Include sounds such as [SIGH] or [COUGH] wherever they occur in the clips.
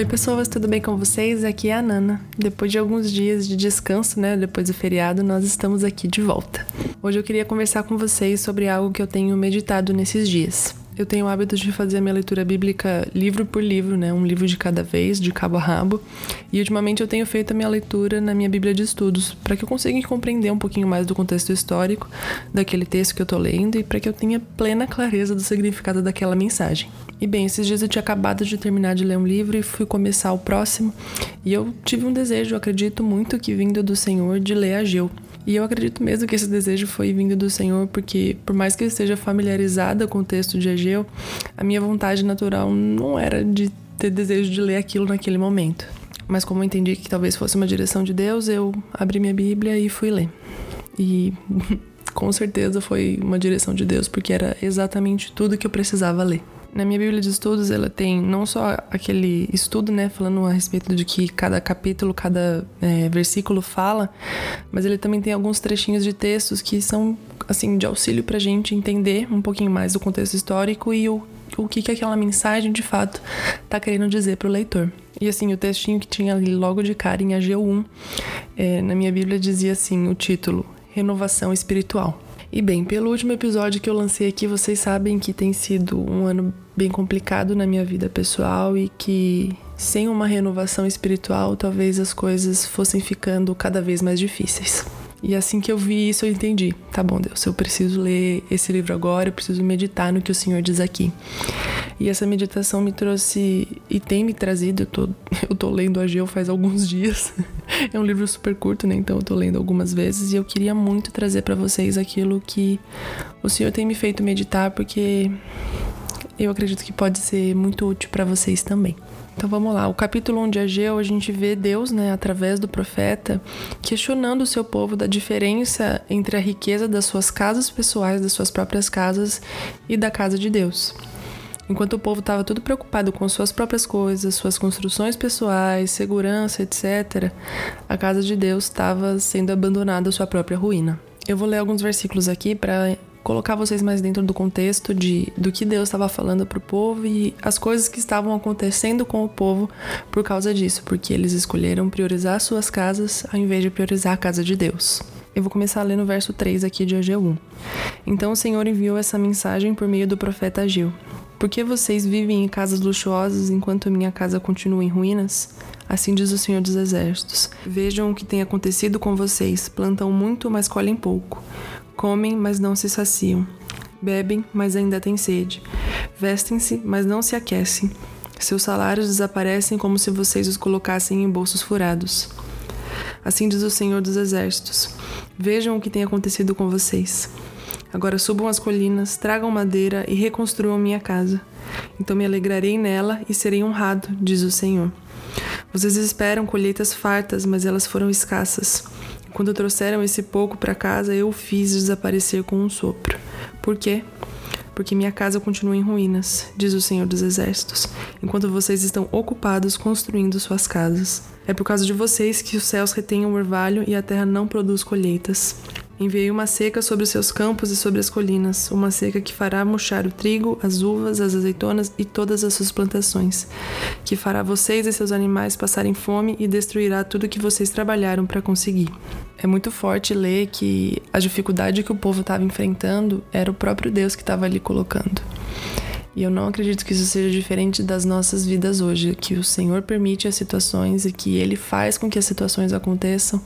Oi, pessoas, tudo bem com vocês? Aqui é a Nana. Depois de alguns dias de descanso, né, depois do feriado, nós estamos aqui de volta. Hoje eu queria conversar com vocês sobre algo que eu tenho meditado nesses dias. Eu tenho o hábito de fazer a minha leitura bíblica livro por livro, né? Um livro de cada vez, de cabo a rabo. E ultimamente eu tenho feito a minha leitura na minha Bíblia de Estudos, para que eu consiga compreender um pouquinho mais do contexto histórico daquele texto que eu tô lendo e para que eu tenha plena clareza do significado daquela mensagem. E bem, esses dias eu tinha acabado de terminar de ler um livro e fui começar o próximo, e eu tive um desejo, acredito muito que vindo do Senhor, de ler Ageu. E eu acredito mesmo que esse desejo foi vindo do Senhor, porque por mais que eu esteja familiarizada com o texto de Ageu, a minha vontade natural não era de ter desejo de ler aquilo naquele momento. Mas como eu entendi que talvez fosse uma direção de Deus, eu abri minha Bíblia e fui ler. E [LAUGHS] com certeza foi uma direção de Deus, porque era exatamente tudo que eu precisava ler. Na minha Bíblia de Estudos, ela tem não só aquele estudo, né, falando a respeito de que cada capítulo, cada é, versículo fala, mas ele também tem alguns trechinhos de textos que são, assim, de auxílio pra gente entender um pouquinho mais do contexto histórico e o, o que, que aquela mensagem de fato tá querendo dizer pro leitor. E assim, o textinho que tinha ali logo de cara em AG 1, é, na minha Bíblia dizia assim, o título, Renovação Espiritual. E bem, pelo último episódio que eu lancei aqui, vocês sabem que tem sido um ano bem complicado na minha vida pessoal e que sem uma renovação espiritual, talvez as coisas fossem ficando cada vez mais difíceis. E assim que eu vi isso, eu entendi. Tá bom, Deus, eu preciso ler esse livro agora, eu preciso meditar no que o Senhor diz aqui. E essa meditação me trouxe e tem me trazido, eu tô, [LAUGHS] eu tô lendo a Geo faz alguns [LAUGHS] dias. É um livro super curto, né? Então eu tô lendo algumas vezes e eu queria muito trazer para vocês aquilo que o Senhor tem me feito meditar, porque eu acredito que pode ser muito útil para vocês também. Então vamos lá, o capítulo 1 de Ageu, a gente vê Deus, né, através do profeta, questionando o seu povo da diferença entre a riqueza das suas casas pessoais, das suas próprias casas e da casa de Deus. Enquanto o povo estava tudo preocupado com suas próprias coisas, suas construções pessoais, segurança, etc., a casa de Deus estava sendo abandonada à sua própria ruína. Eu vou ler alguns versículos aqui para colocar vocês mais dentro do contexto de do que Deus estava falando para o povo e as coisas que estavam acontecendo com o povo por causa disso, porque eles escolheram priorizar suas casas ao invés de priorizar a casa de Deus. Eu vou começar ler no verso 3 aqui de Ageu 1. Então o Senhor enviou essa mensagem por meio do profeta Ageu. Por que vocês vivem em casas luxuosas enquanto minha casa continua em ruínas? Assim diz o Senhor dos Exércitos. Vejam o que tem acontecido com vocês. Plantam muito, mas colhem pouco. Comem, mas não se saciam. Bebem, mas ainda têm sede. Vestem-se, mas não se aquecem. Seus salários desaparecem como se vocês os colocassem em bolsos furados. Assim diz o Senhor dos Exércitos. Vejam o que tem acontecido com vocês. Agora subam as colinas, tragam madeira e reconstruam minha casa. Então me alegrarei nela e serei honrado, diz o Senhor. Vocês esperam colheitas fartas, mas elas foram escassas. Quando trouxeram esse pouco para casa, eu o fiz desaparecer com um sopro. Por quê? Porque minha casa continua em ruínas, diz o Senhor dos Exércitos, enquanto vocês estão ocupados construindo suas casas. É por causa de vocês que os céus retêm o orvalho e a terra não produz colheitas. Enviei uma seca sobre os seus campos e sobre as colinas, uma seca que fará murchar o trigo, as uvas, as azeitonas e todas as suas plantações, que fará vocês e seus animais passarem fome e destruirá tudo que vocês trabalharam para conseguir. É muito forte ler que a dificuldade que o povo estava enfrentando era o próprio Deus que estava ali colocando. E eu não acredito que isso seja diferente das nossas vidas hoje, que o Senhor permite as situações e que Ele faz com que as situações aconteçam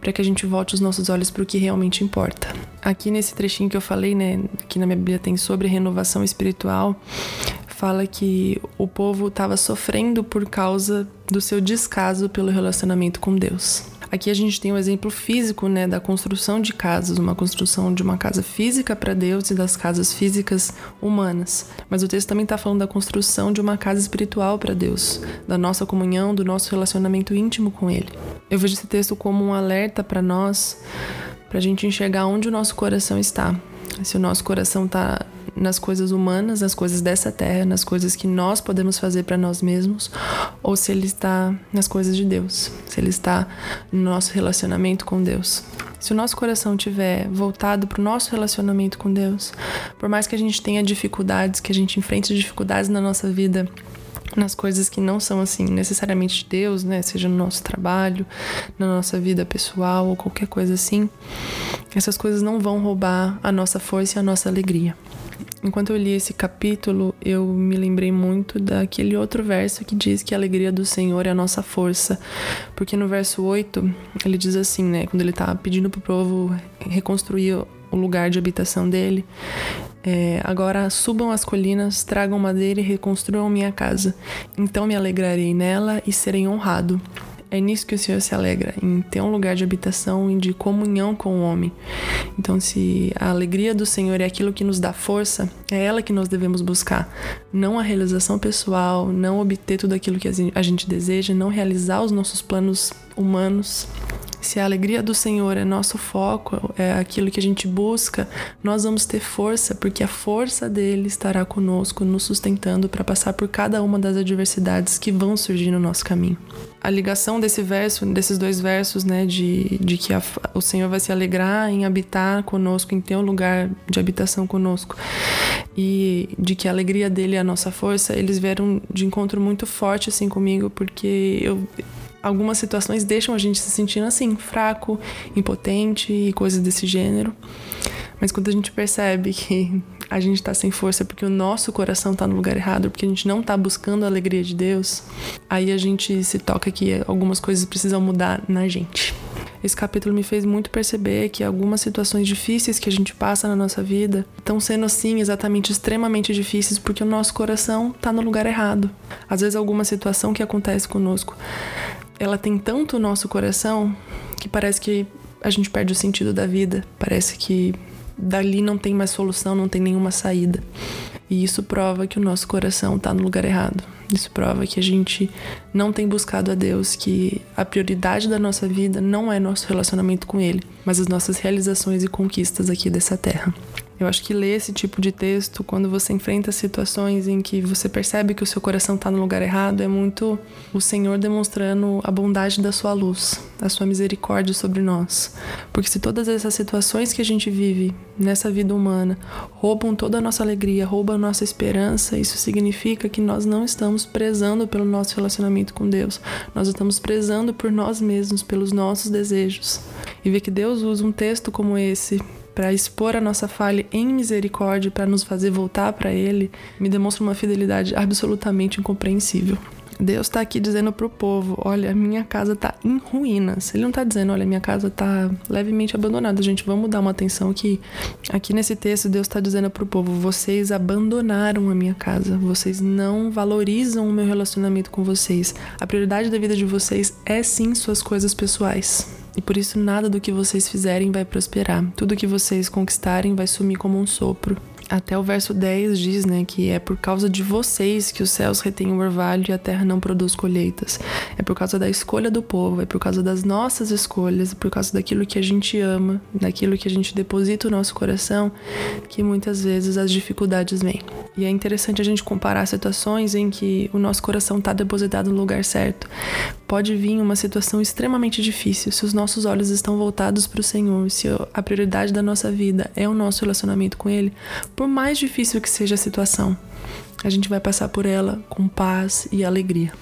para que a gente volte os nossos olhos para o que realmente importa. Aqui nesse trechinho que eu falei, né, que na minha Bíblia tem sobre renovação espiritual, fala que o povo estava sofrendo por causa do seu descaso pelo relacionamento com Deus. Aqui a gente tem o um exemplo físico, né, da construção de casas, uma construção de uma casa física para Deus e das casas físicas humanas. Mas o texto também está falando da construção de uma casa espiritual para Deus, da nossa comunhão, do nosso relacionamento íntimo com Ele. Eu vejo esse texto como um alerta para nós, para a gente enxergar onde o nosso coração está. Se o nosso coração está nas coisas humanas, nas coisas dessa terra, nas coisas que nós podemos fazer para nós mesmos, ou se ele está nas coisas de Deus, se ele está no nosso relacionamento com Deus. Se o nosso coração tiver voltado para o nosso relacionamento com Deus, por mais que a gente tenha dificuldades, que a gente enfrente dificuldades na nossa vida, nas coisas que não são assim necessariamente de Deus, né? Seja no nosso trabalho, na nossa vida pessoal ou qualquer coisa assim, essas coisas não vão roubar a nossa força e a nossa alegria. Enquanto eu li esse capítulo, eu me lembrei muito daquele outro verso que diz que a alegria do Senhor é a nossa força. Porque no verso 8, ele diz assim, né? Quando ele tá pedindo pro povo reconstruir o lugar de habitação dele, é, agora subam as colinas, tragam madeira e reconstruam minha casa. Então me alegrarei nela e serei honrado. É nisso que o Senhor se alegra, em ter um lugar de habitação e de comunhão com o homem. Então, se a alegria do Senhor é aquilo que nos dá força, é ela que nós devemos buscar. Não a realização pessoal, não obter tudo aquilo que a gente deseja, não realizar os nossos planos humanos, se a alegria do Senhor é nosso foco, é aquilo que a gente busca, nós vamos ter força, porque a força dele estará conosco, nos sustentando para passar por cada uma das adversidades que vão surgir no nosso caminho. A ligação desse verso, desses dois versos, né, de, de que a, o Senhor vai se alegrar em habitar conosco, em ter um lugar de habitação conosco, e de que a alegria dele é a nossa força, eles vieram de encontro muito forte assim comigo, porque eu algumas situações deixam a gente se sentindo assim, fraco, impotente e coisas desse gênero. Mas quando a gente percebe que a gente tá sem força porque o nosso coração tá no lugar errado, porque a gente não tá buscando a alegria de Deus, aí a gente se toca que algumas coisas precisam mudar na gente. Esse capítulo me fez muito perceber que algumas situações difíceis que a gente passa na nossa vida estão sendo assim exatamente extremamente difíceis porque o nosso coração tá no lugar errado. Às vezes alguma situação que acontece conosco ela tem tanto o nosso coração que parece que a gente perde o sentido da vida. Parece que dali não tem mais solução, não tem nenhuma saída. E isso prova que o nosso coração está no lugar errado. Isso prova que a gente não tem buscado a Deus, que a prioridade da nossa vida não é nosso relacionamento com Ele, mas as nossas realizações e conquistas aqui dessa terra. Eu acho que ler esse tipo de texto, quando você enfrenta situações em que você percebe que o seu coração está no lugar errado, é muito o Senhor demonstrando a bondade da sua luz, a sua misericórdia sobre nós. Porque se todas essas situações que a gente vive nessa vida humana roubam toda a nossa alegria, roubam a nossa esperança, isso significa que nós não estamos prezando pelo nosso relacionamento com Deus. Nós estamos prezando por nós mesmos, pelos nossos desejos. E ver que Deus usa um texto como esse para expor a nossa falha em misericórdia, para nos fazer voltar para Ele, me demonstra uma fidelidade absolutamente incompreensível. Deus está aqui dizendo pro povo: olha, minha casa está em ruínas. Ele não está dizendo, olha, minha casa está levemente abandonada. Gente, vamos dar uma atenção que aqui nesse texto Deus está dizendo pro povo: vocês abandonaram a minha casa, vocês não valorizam o meu relacionamento com vocês. A prioridade da vida de vocês é sim suas coisas pessoais. E por isso nada do que vocês fizerem vai prosperar. Tudo que vocês conquistarem vai sumir como um sopro. Até o verso 10 diz, né, que é por causa de vocês que os céus retêm o orvalho e a terra não produz colheitas. É por causa da escolha do povo, é por causa das nossas escolhas, é por causa daquilo que a gente ama, daquilo que a gente deposita o nosso coração, que muitas vezes as dificuldades vêm. E é interessante a gente comparar situações em que o nosso coração está depositado no lugar certo. Pode vir uma situação extremamente difícil se os nossos olhos estão voltados para o Senhor, se a prioridade da nossa vida é o nosso relacionamento com Ele por mais difícil que seja a situação, a gente vai passar por ela com paz e alegria.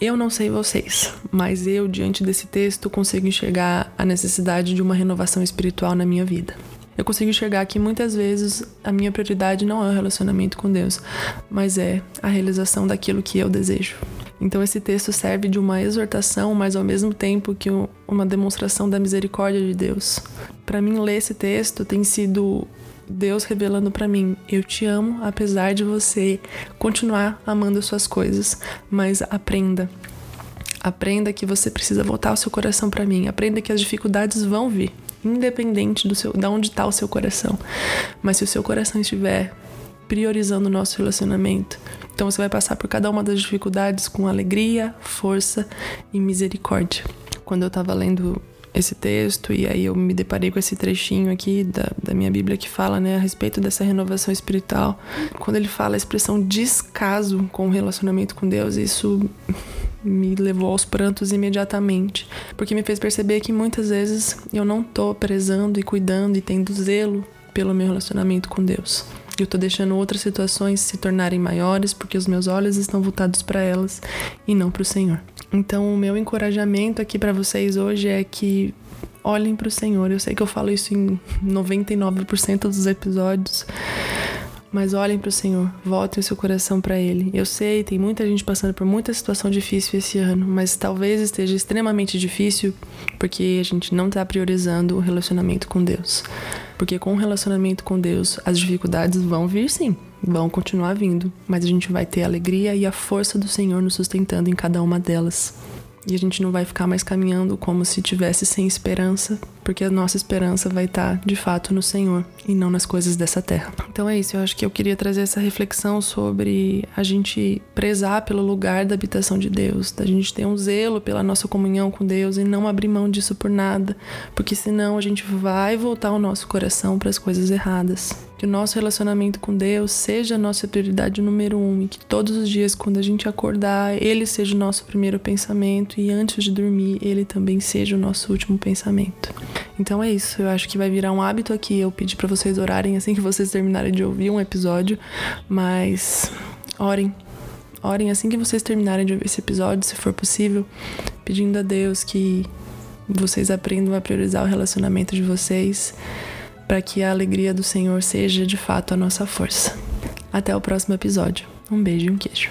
Eu não sei vocês, mas eu, diante desse texto, consigo enxergar a necessidade de uma renovação espiritual na minha vida. Eu consigo enxergar que muitas vezes a minha prioridade não é o relacionamento com Deus, mas é a realização daquilo que eu desejo. Então esse texto serve de uma exortação, mas ao mesmo tempo que uma demonstração da misericórdia de Deus. Para mim ler esse texto tem sido Deus revelando para mim: eu te amo apesar de você continuar amando as suas coisas, mas aprenda. Aprenda que você precisa voltar o seu coração para mim. Aprenda que as dificuldades vão vir, independente do seu, da onde está o seu coração. Mas se o seu coração estiver priorizando o nosso relacionamento, então você vai passar por cada uma das dificuldades com alegria, força e misericórdia. Quando eu estava lendo esse texto e aí eu me deparei com esse trechinho aqui da, da minha Bíblia que fala né, a respeito dessa renovação espiritual. Quando ele fala a expressão descaso com o relacionamento com Deus, isso me levou aos prantos imediatamente, porque me fez perceber que muitas vezes eu não tô prezando e cuidando e tendo zelo pelo meu relacionamento com Deus. Eu tô deixando outras situações se tornarem maiores porque os meus olhos estão voltados para elas e não para o Senhor. Então, o meu encorajamento aqui para vocês hoje é que olhem para o Senhor. Eu sei que eu falo isso em 99% dos episódios, mas olhem para o Senhor, voltem o seu coração para Ele. Eu sei, tem muita gente passando por muita situação difícil esse ano, mas talvez esteja extremamente difícil porque a gente não está priorizando o relacionamento com Deus. Porque com o relacionamento com Deus, as dificuldades vão vir sim, vão continuar vindo, mas a gente vai ter a alegria e a força do Senhor nos sustentando em cada uma delas. E a gente não vai ficar mais caminhando como se tivesse sem esperança, porque a nossa esperança vai estar de fato no Senhor e não nas coisas dessa terra. Então é isso, eu acho que eu queria trazer essa reflexão sobre a gente prezar pelo lugar da habitação de Deus, da gente ter um zelo pela nossa comunhão com Deus e não abrir mão disso por nada, porque senão a gente vai voltar o nosso coração para as coisas erradas. Que o nosso relacionamento com Deus seja a nossa prioridade número um e que todos os dias, quando a gente acordar, Ele seja o nosso primeiro pensamento e antes de dormir, Ele também seja o nosso último pensamento. Então é isso, eu acho que vai virar um hábito aqui eu pedir para vocês orarem assim que vocês terminarem de ouvir um episódio, mas orem. Orem assim que vocês terminarem de ouvir esse episódio, se for possível, pedindo a Deus que vocês aprendam a priorizar o relacionamento de vocês para que a alegria do Senhor seja de fato a nossa força. Até o próximo episódio. Um beijo e um queijo.